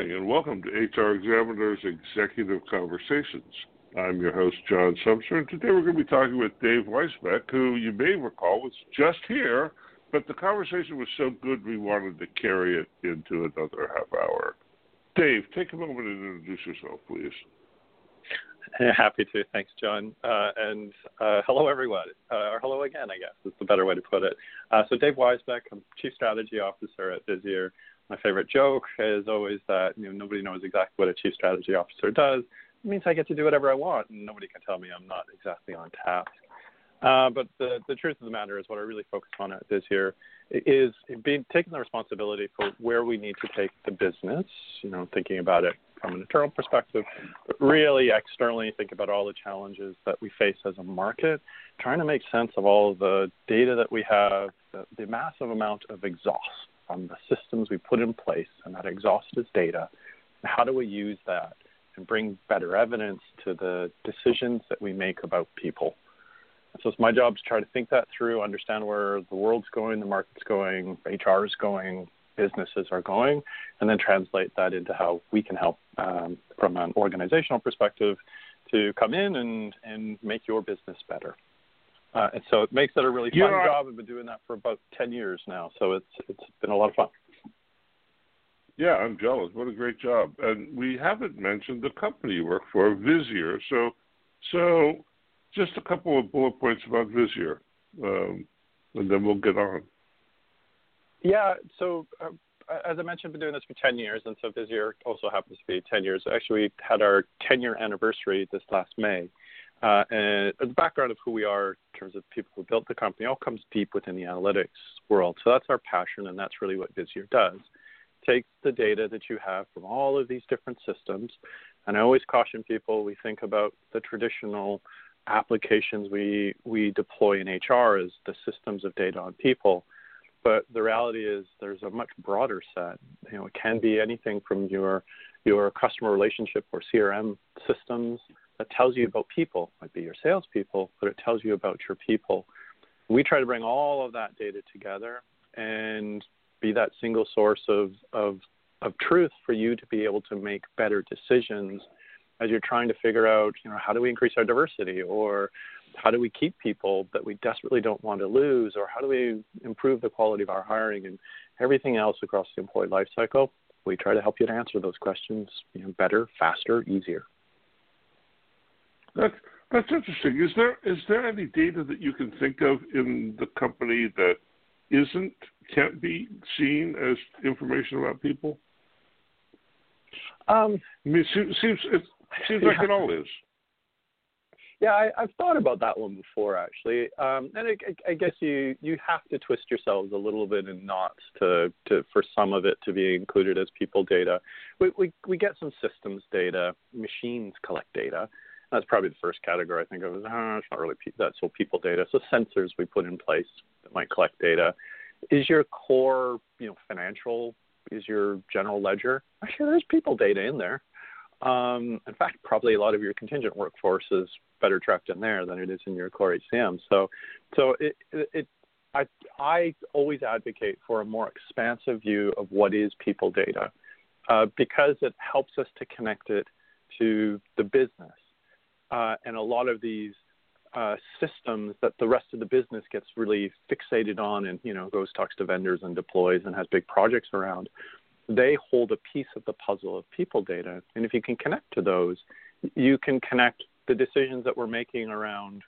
Morning and welcome to HR Examiner's Executive Conversations. I'm your host, John Sumser, and today we're going to be talking with Dave Weisbeck, who you may recall was just here, but the conversation was so good we wanted to carry it into another half hour. Dave, take a moment and introduce yourself, please. Happy to. Thanks, John. Uh, and uh, hello, everyone. Uh, or hello again, I guess, is the better way to put it. Uh, so, Dave Weisbeck, I'm Chief Strategy Officer at Visier my favorite joke is always that you know nobody knows exactly what a chief strategy officer does. It means I get to do whatever I want, and nobody can tell me I'm not exactly on task. Uh, but the the truth of the matter is, what I really focus on this year is being taking the responsibility for where we need to take the business. You know, thinking about it from an internal perspective, but really externally think about all the challenges that we face as a market, trying to make sense of all of the data that we have, the, the massive amount of exhaust on the systems we put in place and that exhaustive data, how do we use that and bring better evidence to the decisions that we make about people. So it's my job to try to think that through, understand where the world's going, the market's going, HR is going, businesses are going, and then translate that into how we can help um, from an organizational perspective to come in and, and make your business better. Uh, and so it makes it a really fun know, job. I've been doing that for about ten years now, so it's it's been a lot of fun. Yeah, I'm jealous. What a great job! And we haven't mentioned the company you work for, Visier. So, so just a couple of bullet points about Visier, um, and then we'll get on. Yeah. So. Uh, as I mentioned, I've been doing this for 10 years, and so Visier also happens to be 10 years. Actually, we had our 10 year anniversary this last May. Uh, and the background of who we are in terms of people who built the company all comes deep within the analytics world. So that's our passion, and that's really what Visier does. Takes the data that you have from all of these different systems, and I always caution people. We think about the traditional applications we we deploy in HR as the systems of data on people, but the reality is there's a much broader set. You know, it can be anything from your your customer relationship or CRM systems that tells you about people, might be your salespeople, but it tells you about your people. We try to bring all of that data together and be that single source of, of, of truth for you to be able to make better decisions as you're trying to figure out, you know, how do we increase our diversity or how do we keep people that we desperately don't want to lose or how do we improve the quality of our hiring and everything else across the employee life cycle. We try to help you to answer those questions you know, better, faster, easier. That's that's interesting. Is there is there any data that you can think of in the company that isn't can't be seen as information about people? Um, I mean, it seems seems it seems like it all is. Yeah, I, I've thought about that one before actually, um, and I, I, I guess you you have to twist yourselves a little bit in knots to, to for some of it to be included as people data. We we, we get some systems data, machines collect data, that's probably the first category I think of. Is, oh, it's not really pe- that's all people data. So sensors we put in place that might collect data. Is your core, you know, financial? Is your general ledger? Actually, there's people data in there. Um, in fact, probably a lot of your contingent workforce is better tracked in there than it is in your core HCM. So, so it, it, I, I always advocate for a more expansive view of what is people data uh, because it helps us to connect it to the business uh, and a lot of these uh, systems that the rest of the business gets really fixated on and you know goes talks to vendors and deploys and has big projects around they hold a piece of the puzzle of people data. And if you can connect to those you can connect the decisions that we're making around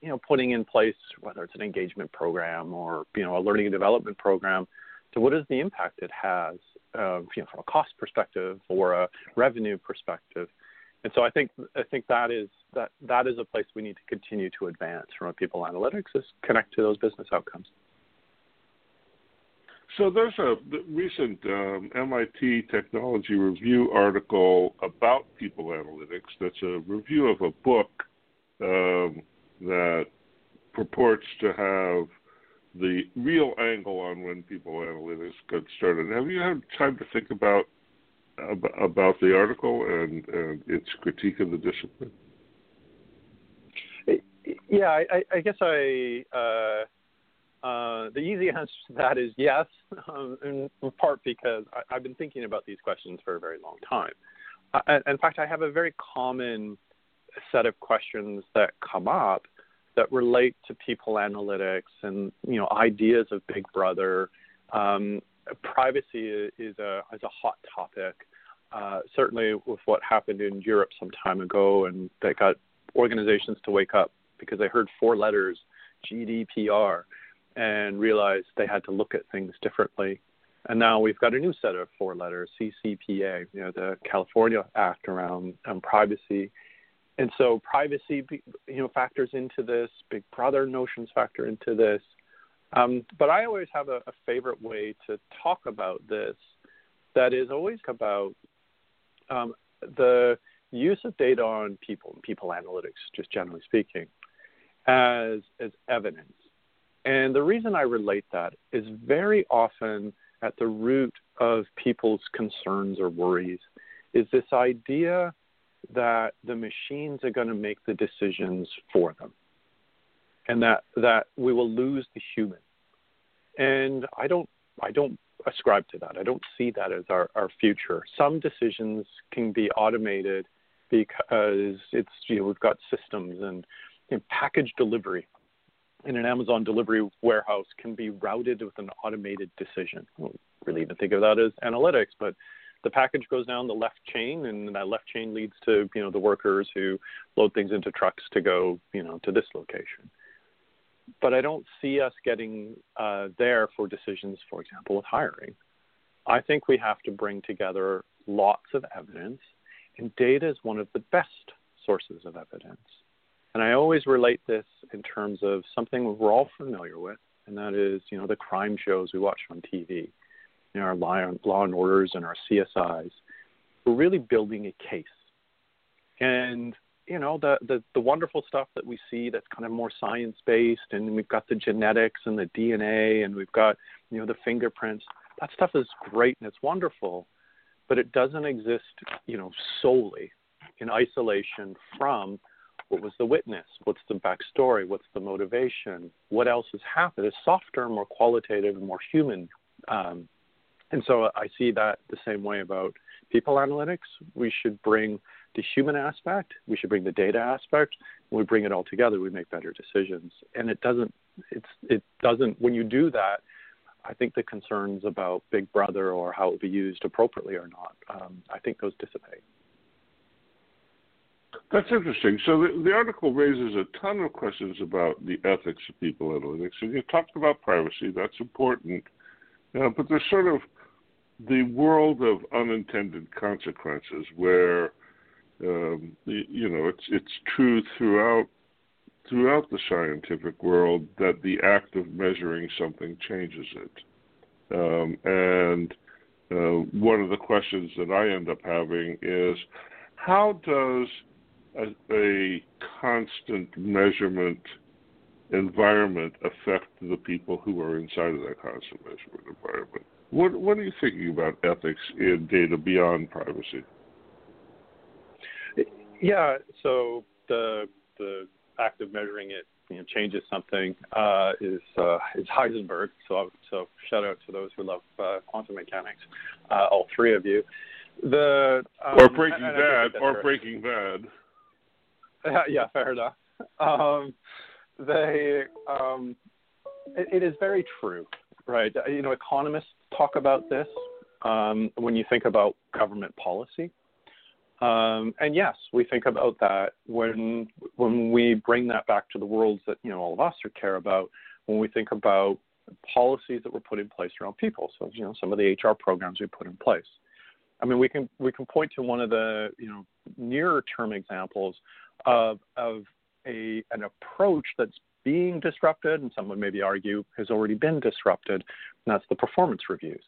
you know putting in place whether it's an engagement program or you know a learning and development program to what is the impact it has uh, you know from a cost perspective or a revenue perspective and so I think I think that is that that is a place we need to continue to advance from a people analytics is connect to those business outcomes. So there's a recent um, MIT Technology Review article about people analytics. That's a review of a book um, that purports to have the real angle on when people analytics got started. Have you had time to think about about the article and, and its critique of the discipline? Yeah, I, I guess I uh, Uh, the easy answer to that is yes, um, in, part because I, have been thinking about these questions for a very long time. In fact, I have a very common set of questions that come up that relate to people analytics and you know ideas of Big Brother. Um, privacy is a is a hot topic. Uh, certainly, with what happened in Europe some time ago, and that got organizations to wake up because they heard four letters, GDPR, and realized they had to look at things differently. And now we've got a new set of four letters, CCPA, you know, the California Act around um, privacy. And so privacy, you know, factors into this. Big Brother notions factor into this. Um, but I always have a, a favorite way to talk about this that is always about um, the use of data on people, people analytics, just generally speaking, as as evidence. And the reason I relate that is very often at the root of people's concerns or worries is this idea that the machines are going to make the decisions for them and that that we will lose the human and i don't i don't ascribe to that i don't see that as our, our future some decisions can be automated because it's you know we've got systems and you know, package delivery in an Amazon delivery warehouse can be routed with an automated decision. We don't really even think of that as analytics, but the package goes down the left chain, and that left chain leads to you know the workers who load things into trucks to go you know to this location. But I don't see us getting uh, there for decisions, for example, with hiring. I think we have to bring together lots of evidence, and data is one of the best sources of evidence. And I always relate this in terms of something we're all familiar with, and that is, you know, the crime shows we watch on TV, you know, our law and orders and our CSIs. We're really building a case. And, you know, the, the, the wonderful stuff that we see that's kind of more science based, and we've got the genetics and the DNA, and we've got, you know, the fingerprints. That stuff is great and it's wonderful, but it doesn't exist, you know, solely in isolation from what was the witness? What's the backstory? What's the motivation? What else has happened? It's softer, more qualitative, more human. Um, and so I see that the same way about people analytics. We should bring the human aspect, we should bring the data aspect. We bring it all together, we make better decisions. And it doesn't, it's, it doesn't, when you do that, I think the concerns about Big Brother or how it will be used appropriately or not, um, I think those dissipate. That's interesting. So the, the, article raises a ton of questions about the ethics of people analytics, and you talked about privacy. That's important, uh, but there's sort of the world of unintended consequences, where um, you know it's it's true throughout throughout the scientific world that the act of measuring something changes it, um, and uh, one of the questions that I end up having is how does a, a constant measurement environment affect the people who are inside of that constant measurement environment? What What are you thinking about ethics in data beyond privacy? Yeah, so the the act of measuring it you know, changes something uh, is uh, is Heisenberg. So so shout out to those who love uh, quantum mechanics, uh, all three of you. The um, or Breaking Bad, or. Breaking Bad. yeah, fair enough. Um, they, um, it, it is very true, right? You know, economists talk about this um, when you think about government policy. Um, and yes, we think about that when when we bring that back to the worlds that you know all of us care about. When we think about policies that were put in place around people, so you know some of the HR programs we put in place. I mean, we can we can point to one of the you know nearer term examples of, of a, an approach that's being disrupted, and some would maybe argue has already been disrupted, and that's the performance reviews.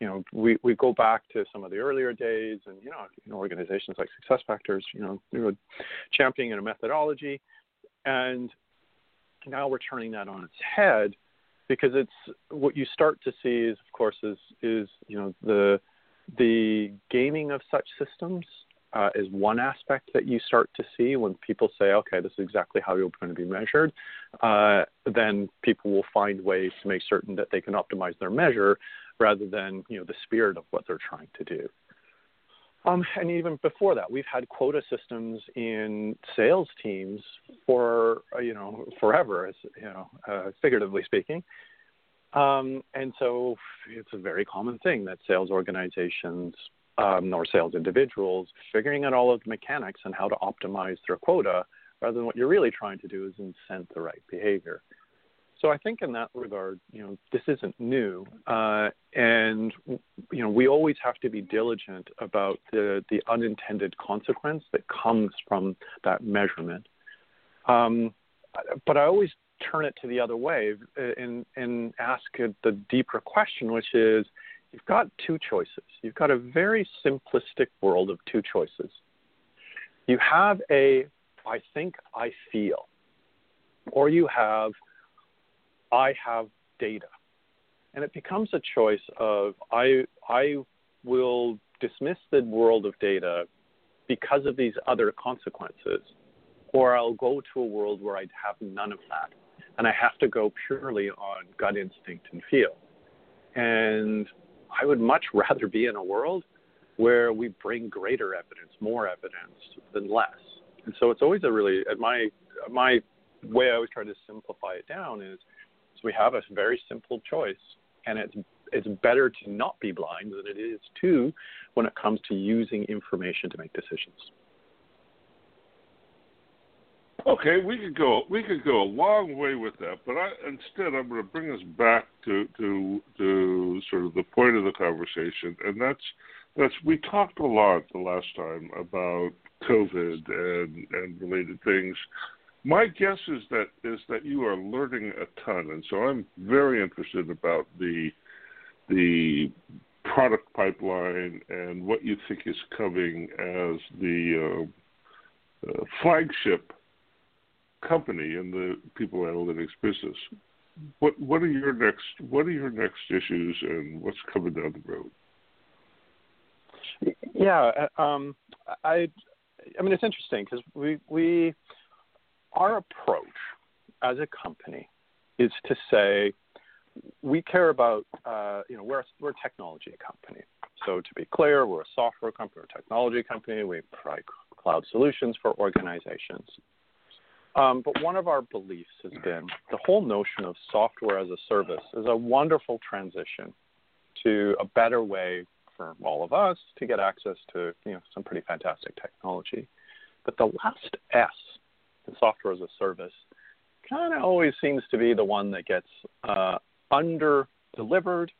You know, we, we go back to some of the earlier days, and you know, you know organizations like SuccessFactors, you know, we were championing a methodology, and now we're turning that on its head because it's what you start to see is, of course, is is you know the the gaming of such systems uh, is one aspect that you start to see when people say, okay, this is exactly how you're going to be measured. Uh, then people will find ways to make certain that they can optimize their measure rather than you know the spirit of what they're trying to do. Um, and even before that, we've had quota systems in sales teams for uh, you know forever, as you know, uh, figuratively speaking. Um, and so it's a very common thing that sales organizations um, or sales individuals figuring out all of the mechanics and how to optimize their quota, rather than what you're really trying to do is incent the right behavior. So I think in that regard, you know, this isn't new, uh, and you know, we always have to be diligent about the the unintended consequence that comes from that measurement. Um, but I always turn it to the other way and and ask the deeper question, which is, you've got two choices. You've got a very simplistic world of two choices. You have a I think I feel, or you have I have data. And it becomes a choice of I, I will dismiss the world of data because of these other consequences, or I'll go to a world where I'd have none of that. And I have to go purely on gut instinct and feel. And I would much rather be in a world where we bring greater evidence, more evidence than less. And so it's always a really, my, my way I always try to simplify it down is we have a very simple choice, and it's it's better to not be blind than it is to when it comes to using information to make decisions. Okay, we could go we could go a long way with that, but I, instead I'm going to bring us back to to to sort of the point of the conversation, and that's that's we talked a lot the last time about COVID and and related things, my guess is that is that you are learning a ton, and so I'm very interested about the the product pipeline and what you think is coming as the uh, uh, flagship company in the people analytics business. What what are your next what are your next issues and what's coming down the road? Yeah, uh, um, I I mean it's interesting because we we our approach as a company is to say we care about uh, you know we're we're a technology company. So to be clear, we're a software company, we're a technology company. We provide cloud solutions for organizations. Um, but one of our beliefs has been the whole notion of software as a service is a wonderful transition to a better way for all of us to get access to you know some pretty fantastic technology. But the last S software as a service kind of always seems to be the one that gets uh, under delivered.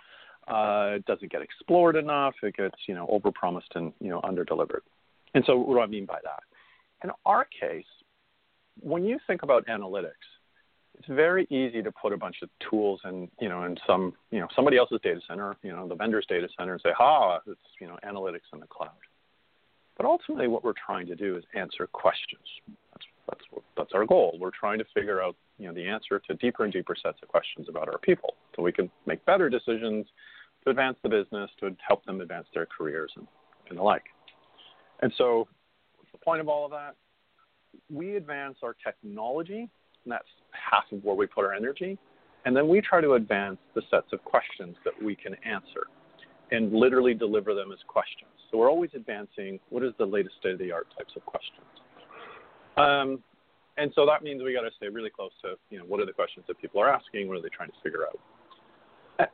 Uh, it doesn't get explored enough. It gets you know overpromised and you know under delivered. And so, what do I mean by that? In our case, when you think about analytics, it's very easy to put a bunch of tools in, you know, in some, you know, somebody else's data center, you know, the vendor's data center, and say, "Ha, it's you know, analytics in the cloud." But ultimately, what we're trying to do is answer questions. That's that's our goal. We're trying to figure out you know the answer to deeper and deeper sets of questions about our people, so we can make better decisions to advance the business, to help them advance their careers and, and the like. And so, what's the point of all of that? We advance our technology, and that's half of where we put our energy. And then we try to advance the sets of questions that we can answer and literally deliver them as questions. So we're always advancing what is the latest state of the art types of questions. Um, and so that means we got to stay really close to, you know, what are the questions that people are asking? What are they trying to figure out?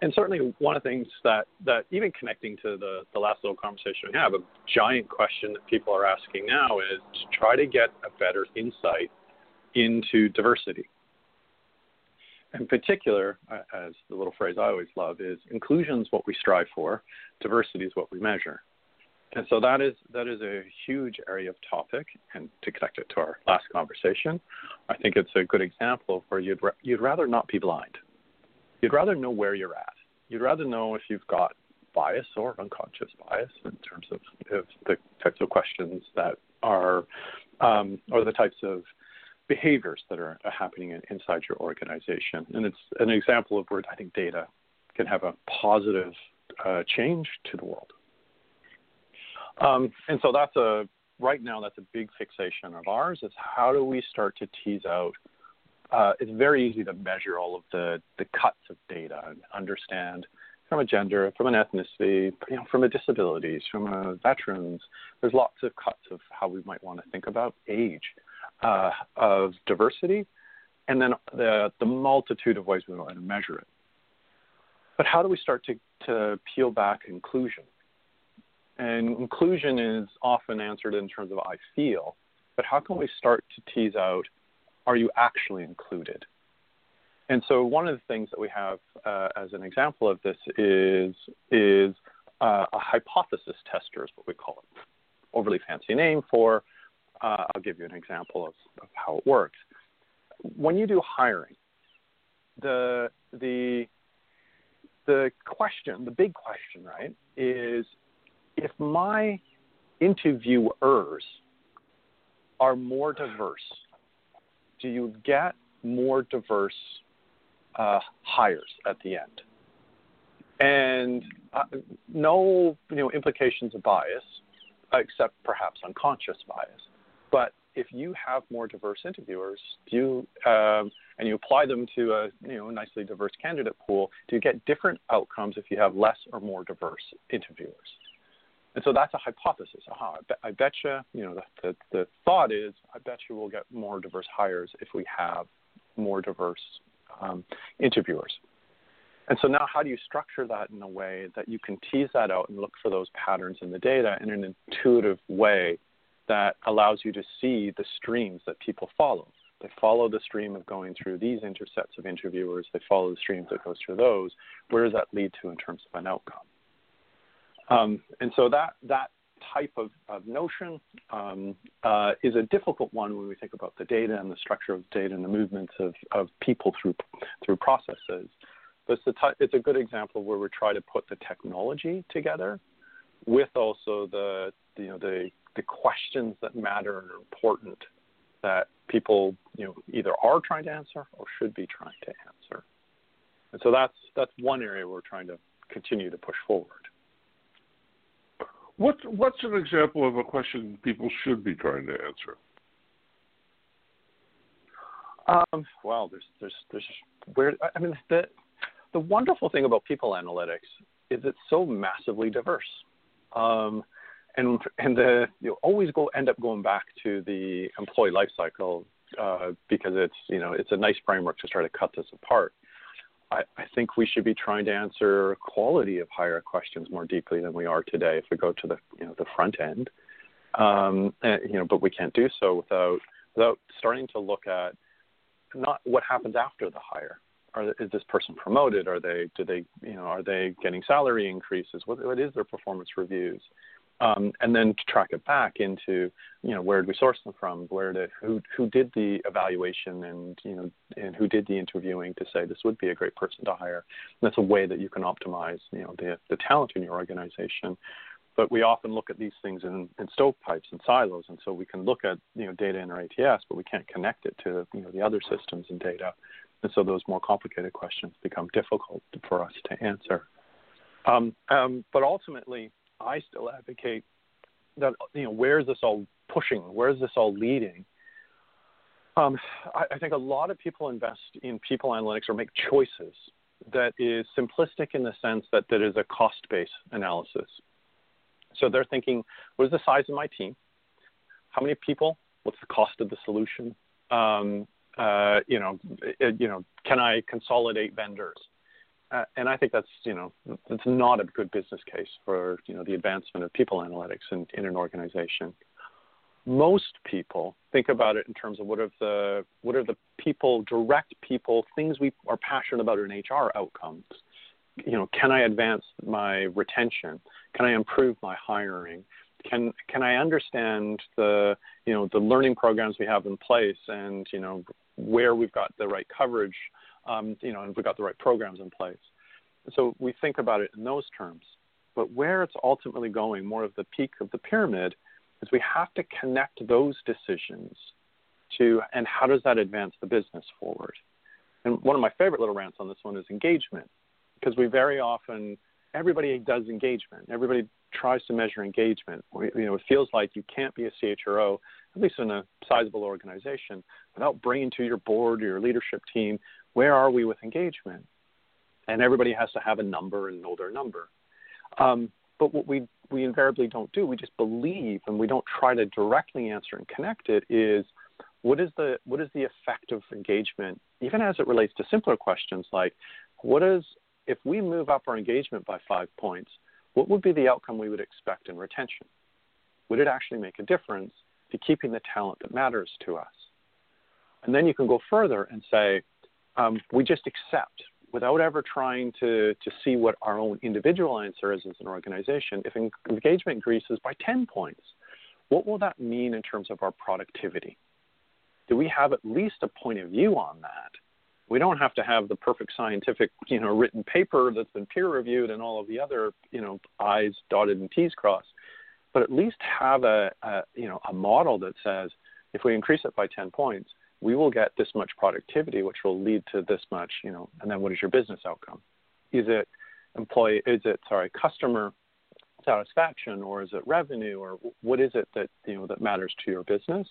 And certainly one of the things that, that even connecting to the, the last little conversation we have, a giant question that people are asking now is to try to get a better insight into diversity. In particular, as the little phrase I always love is inclusion is what we strive for, diversity is what we measure. And so that is that is a huge area of topic. And to connect it to our last conversation, I think it's a good example of where you'd you'd rather not be blind. You'd rather know where you're at. You'd rather know if you've got bias or unconscious bias in terms of, the types of questions that are um, or the types of behaviors that are happening in, inside your organization. And it's an example of where I think data can have a positive uh, change to the world. Um, and so that's a right now that's a big fixation of ours. Is how do we start to tease out? Uh, it's very easy to measure all of the the cuts of data and understand from a gender, from an ethnicity, you know, from a disabilities, from a veterans. There's lots of cuts of how we might want to think about age, uh, of diversity, and then the the multitude of ways we want to measure it. But how do we start to, to peel back inclusion? And inclusion is often answered in terms of I feel, but how can we start to tease out are you actually included? And so one of the things that we have uh, as an example of this is is uh, a hypothesis tester is what we call it. Overly fancy name for. Uh, I'll give you an example of, of how it works. When you do hiring, the the the question, the big question, right, is if my interviewers are more diverse, do you get more diverse uh, hires at the end? And uh, no, you know, implications of bias, except perhaps unconscious bias. But if you have more diverse interviewers, do you um, and you apply them to a you know nicely diverse candidate pool, do you get different outcomes if you have less or more diverse interviewers? And so that's a hypothesis. Aha, I, bet, I bet you, you know, the, the, the thought is, I bet you we'll get more diverse hires if we have more diverse um, interviewers. And so now, how do you structure that in a way that you can tease that out and look for those patterns in the data in an intuitive way that allows you to see the streams that people follow? They follow the stream of going through these intersets of interviewers. They follow the streams that goes through those. Where does that lead to in terms of an outcome? Um, and so that that type of, of notion um, uh, is a difficult one when we think about the data and the structure of data and the movements of, of people through through processes. But it's a, it's a good example where we try to put the technology together with also the you know the the questions that matter and are important that people you know either are trying to answer or should be trying to answer. And so that's that's one area we're trying to continue to push forward. What's what's an example of a question people should be trying to answer? Um, well, there's there's there's where I mean the the wonderful thing about people analytics is it's so massively diverse. Um, and and the you always go end up going back to the employee life cycle uh, because it's you know it's a nice framework to try to cut this apart. I, I think we should be trying to answer quality of hire questions more deeply than we are today if we go to the you know the front end. Um, and, you know, but we can't do so without without starting to look at not what happens after the hire. Are, is this person promoted? Are they do they you know are they getting salary increases? What, what is their performance reviews? Um, and then to track it back into you know where did we source them from? Where did who who did the evaluation and you know and who did the interviewing to say this would be a great person to hire? And that's a way that you can optimize you know the the talent in your organization. But we often look at these things in, in stovepipes and silos and so we can look at you know data in our ATS but we can't connect it to you know the other systems and data. And so those more complicated questions become difficult for us to answer. Um, um, but ultimately I still advocate that you know where is this all pushing? Where is this all leading? Um, I, I think a lot of people invest in people analytics or make choices that is simplistic in the sense that that is a cost-based analysis. So they're thinking, what is the size of my team? How many people? What's the cost of the solution? Um, uh, you know, it, you know, can I consolidate vendors? Uh, and I think that's you know that's not a good business case for you know the advancement of people analytics in, in an organization. Most people think about it in terms of what are the what are the people direct people things we are passionate about in HR outcomes. You know, can I advance my retention? Can I improve my hiring? Can can I understand the you know the learning programs we have in place and you know where we've got the right coverage um, you know, and we've got the right programs in place. So we think about it in those terms. But where it's ultimately going, more of the peak of the pyramid, is we have to connect those decisions to, and how does that advance the business forward? And one of my favorite little rants on this one is engagement, because we very often everybody does engagement. Everybody tries to measure engagement. You know, it feels like you can't be a CHRO, at least in a sizable organization, without bringing to your board or your leadership team, where are we with engagement? And everybody has to have a number and know their number. Um, but what we we invariably don't do, we just believe, and we don't try to directly answer and connect it. Is what is the what is the effect of engagement, even as it relates to simpler questions like, what is if we move up our engagement by five points, what would be the outcome we would expect in retention? Would it actually make a difference to keeping the talent that matters to us? And then you can go further and say, um, we just accept without ever trying to, to see what our own individual answer is as an organization. If engagement increases by 10 points, what will that mean in terms of our productivity? Do we have at least a point of view on that? We don't have to have the perfect scientific, you know, written paper that's been peer reviewed and all of the other, you know, I's dotted and T's crossed, but at least have a, a you know, a model that says if we increase it by 10 points, we will get this much productivity, which will lead to this much, you know, and then what is your business outcome? Is it employee, is it, sorry, customer satisfaction or is it revenue or what is it that, you know, that matters to your business?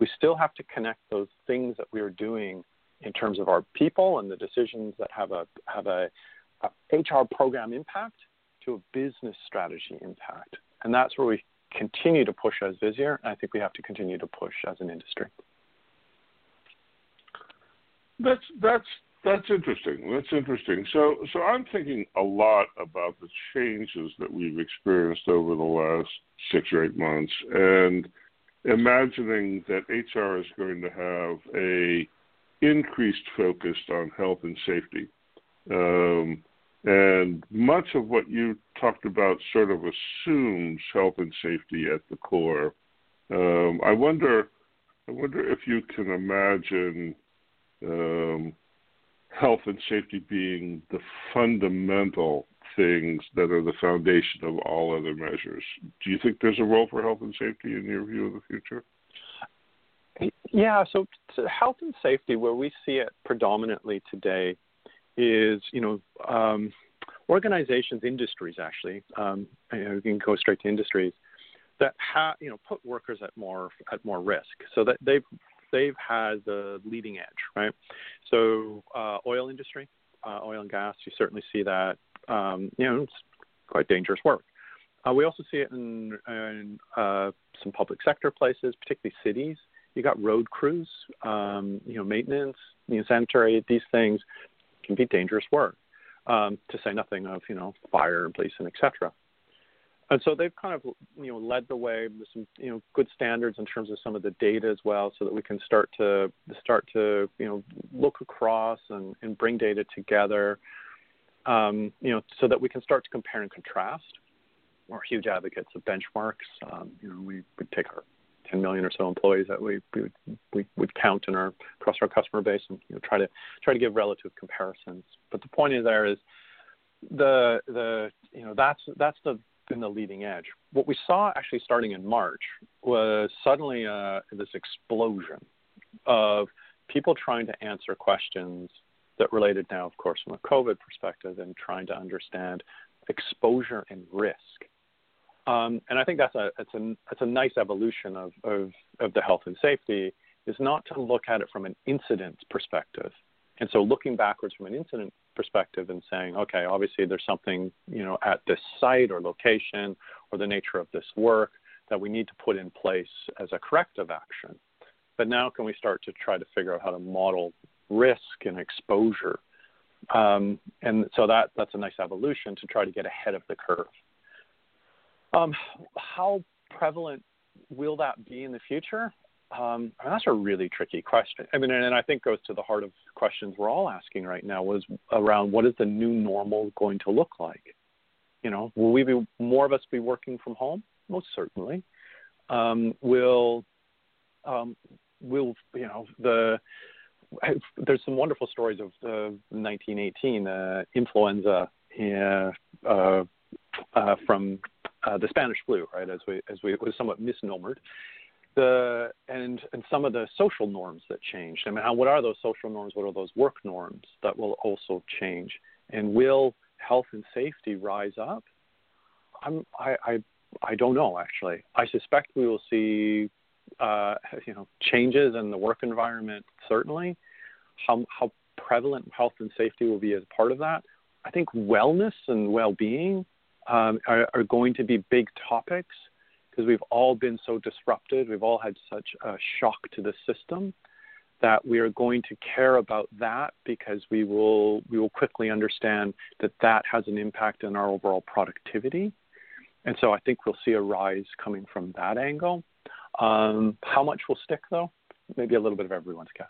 We still have to connect those things that we are doing in terms of our people and the decisions that have a, have a, a HR program impact to a business strategy impact. And that's where we continue to push as Visier. And I think we have to continue to push as an industry. That's that's that's interesting. That's interesting. So so I'm thinking a lot about the changes that we've experienced over the last six or eight months, and imagining that HR is going to have a increased focus on health and safety. Um, and much of what you talked about sort of assumes health and safety at the core. Um, I wonder, I wonder if you can imagine um, health and safety being the fundamental things that are the foundation of all other measures. Do you think there's a role for health and safety in your view of the future? Yeah, so health and safety, where we see it predominantly today, is you know um, organizations, industries actually. Um, you, know, you can go straight to industries that have you know put workers at more at more risk, so that they've they've had the leading edge, right? So uh, oil industry, uh, oil and gas, you certainly see that. Um, you know, it's quite dangerous work. Uh, we also see it in, in uh, some public sector places, particularly cities. You got road crews, um, you know, maintenance, you know, sanitary. These things can be dangerous work. Um, to say nothing of you know fire and police and etc and so they've kind of you know led the way with some you know good standards in terms of some of the data as well, so that we can start to start to you know look across and, and bring data together, um, you know, so that we can start to compare and contrast. We're huge advocates of benchmarks. Um, you know, we would take our 10 million or so employees that we we would, we would count in our across our customer base and you know try to try to give relative comparisons. But the point is there is the the you know that's that's the been the leading edge. What we saw actually starting in March was suddenly uh, this explosion of people trying to answer questions that related now, of course, from a COVID perspective and trying to understand exposure and risk. Um, and I think that's a, it's a, it's a nice evolution of, of, of the health and safety is not to look at it from an incident perspective. And so looking backwards from an incident perspective and saying, okay, obviously there's something, you know, at this site or location or the nature of this work that we need to put in place as a corrective action. But now can we start to try to figure out how to model risk and exposure? Um, and so that, that's a nice evolution to try to get ahead of the curve. Um, how prevalent will that be in the future? Um, that's a really tricky question. I mean, and I think goes to the heart of questions we're all asking right now was around what is the new normal going to look like? You know, will we be more of us be working from home? Most certainly. Um, will um, will you know the there's some wonderful stories of uh, 1918 uh, influenza uh, uh, from uh, the Spanish flu, right? As we as we it was somewhat misnomered, the and and some of the social norms that changed. I mean, how, what are those social norms? What are those work norms that will also change? And will health and safety rise up? I'm, I, I, I don't know actually. I suspect we will see, uh, you know, changes in the work environment. Certainly, how how prevalent health and safety will be as part of that. I think wellness and well-being um, are, are going to be big topics because we've all been so disrupted. We've all had such a shock to the system that we are going to care about that because we will we will quickly understand that that has an impact on our overall productivity. And so I think we'll see a rise coming from that angle. Um, how much will stick though? Maybe a little bit of everyone's guess.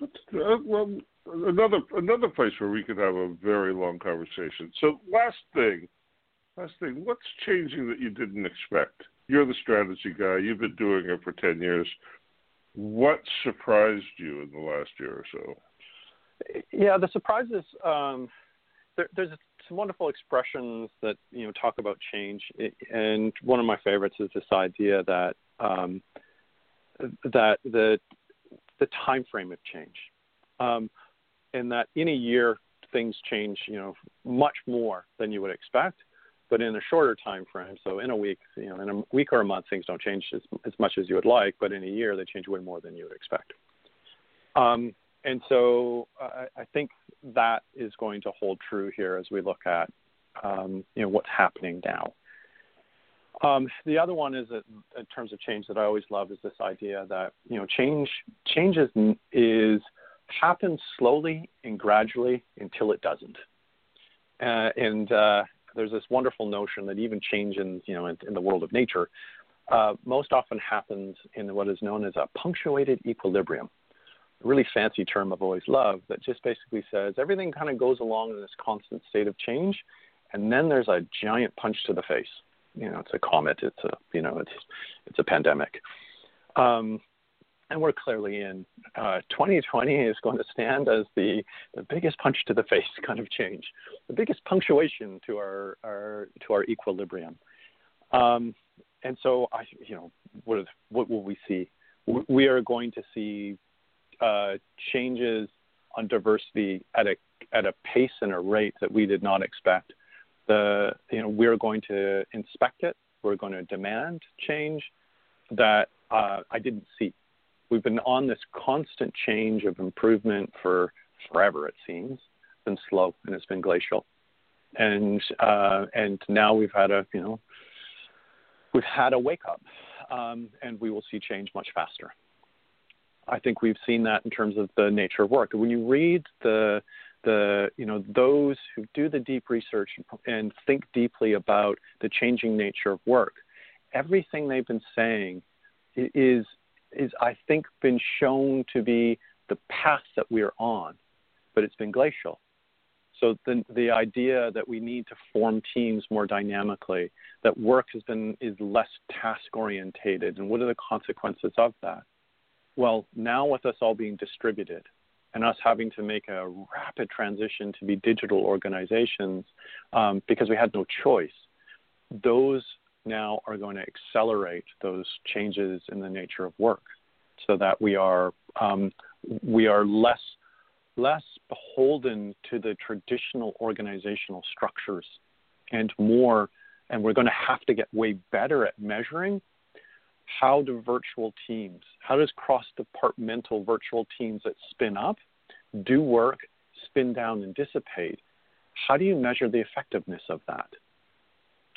Uh, well, another another place where we could have a very long conversation. So last thing, last thing, what's changing that you didn't expect? You're the strategy guy. You've been doing it for ten years. What surprised you in the last year or so? Yeah, the surprises. Um, there, there's some wonderful expressions that you know talk about change, and one of my favorites is this idea that um, that the the time frame of change, um, and that in a year things change, you know, much more than you would expect. But in a shorter time frame, so in a week, you know, in a week or a month, things don't change as, as much as you would like. But in a year, they change way more than you would expect. Um, and so uh, I think that is going to hold true here as we look at um, you know what's happening now. Um, the other one is that in terms of change that I always love is this idea that you know change change is, is happens slowly and gradually until it doesn't. Uh, and uh, there's this wonderful notion that even change in you know in, in the world of nature uh, most often happens in what is known as a punctuated equilibrium. A really fancy term I've always loved that just basically says everything kind of goes along in this constant state of change, and then there's a giant punch to the face you know, it's a comet. It's a you know, it's it's a pandemic. Um, and we're clearly in. Uh, 2020 is going to stand as the, the biggest punch to the face kind of change, the biggest punctuation to our, our to our equilibrium. Um, and so, I, you know, what, what will we see? We are going to see uh, changes on diversity at a at a pace and a rate that we did not expect the you know we're going to inspect it. We're going to demand change that uh, I didn't see. We've been on this constant change of improvement for forever. It seems it's been slow and it's been glacial, and uh, and now we've had a you know we've had a wake up, um, and we will see change much faster. I think we've seen that in terms of the nature of work. When you read the the you know those who do the deep research and think deeply about the changing nature of work, everything they've been saying is is I think been shown to be the path that we're on, but it's been glacial. So the the idea that we need to form teams more dynamically, that work has been is less task orientated, and what are the consequences of that? Well, now with us all being distributed, and us having to make a rapid transition to be digital organizations um, because we had no choice, those now are going to accelerate those changes in the nature of work so that we are um, we are less less beholden to the traditional organizational structures and more and we're going to have to get way better at measuring how do virtual teams, how does cross departmental virtual teams that spin up do work, spin down, and dissipate? How do you measure the effectiveness of that?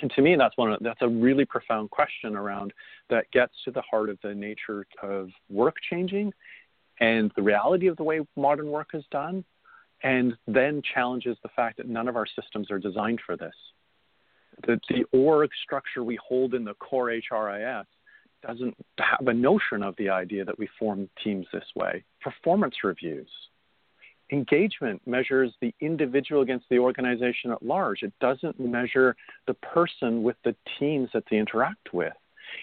And to me, that's one of, that's a really profound question around that gets to the heart of the nature of work changing and the reality of the way modern work is done, and then challenges the fact that none of our systems are designed for this. The, the org structure we hold in the core HRIS doesn't have a notion of the idea that we form teams this way. Performance reviews. Engagement measures the individual against the organization at large. It doesn't measure the person with the teams that they interact with.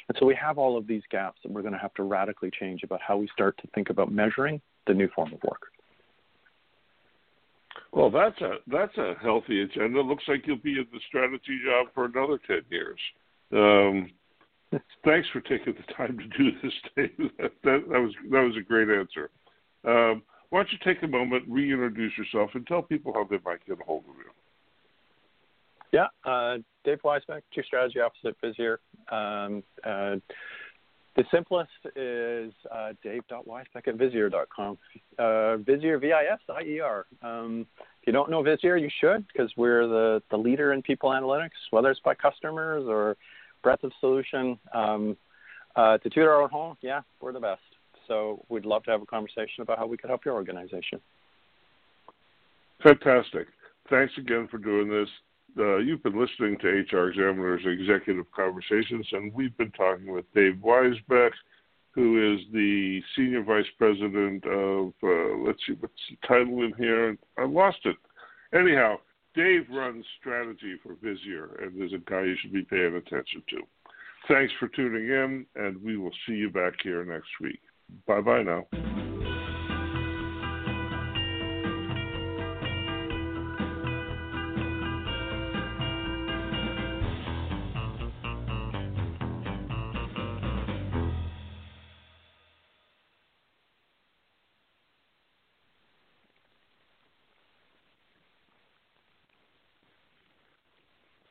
And so we have all of these gaps that we're going to have to radically change about how we start to think about measuring the new form of work. Well, that's a that's a healthy agenda. Looks like you'll be in the strategy job for another ten years. Um, Thanks for taking the time to do this, Dave. That, that, that was that was a great answer. Um, why don't you take a moment, reintroduce yourself, and tell people how they might get a hold of you? Yeah, uh, Dave Weisbeck, Chief Strategy Officer at Visier. Um, uh, the simplest is uh, dave.weisbeck at visier.com. Uh, Visier, V-I-S-I-E-R. Um, if you don't know Visier, you should because we're the, the leader in people analytics, whether it's by customers or breadth of solution. Um, uh, to toot our own home, yeah, we're the best. So we'd love to have a conversation about how we could help your organization. Fantastic. Thanks again for doing this. Uh, you've been listening to HRExaminer's Executive Conversations, and we've been talking with Dave Weisbeck, who is the Senior Vice President of, uh, let's see, what's the title in here? I lost it. Anyhow, Dave runs strategy for Visier, and is a guy you should be paying attention to. Thanks for tuning in, and we will see you back here next week. Bye bye now.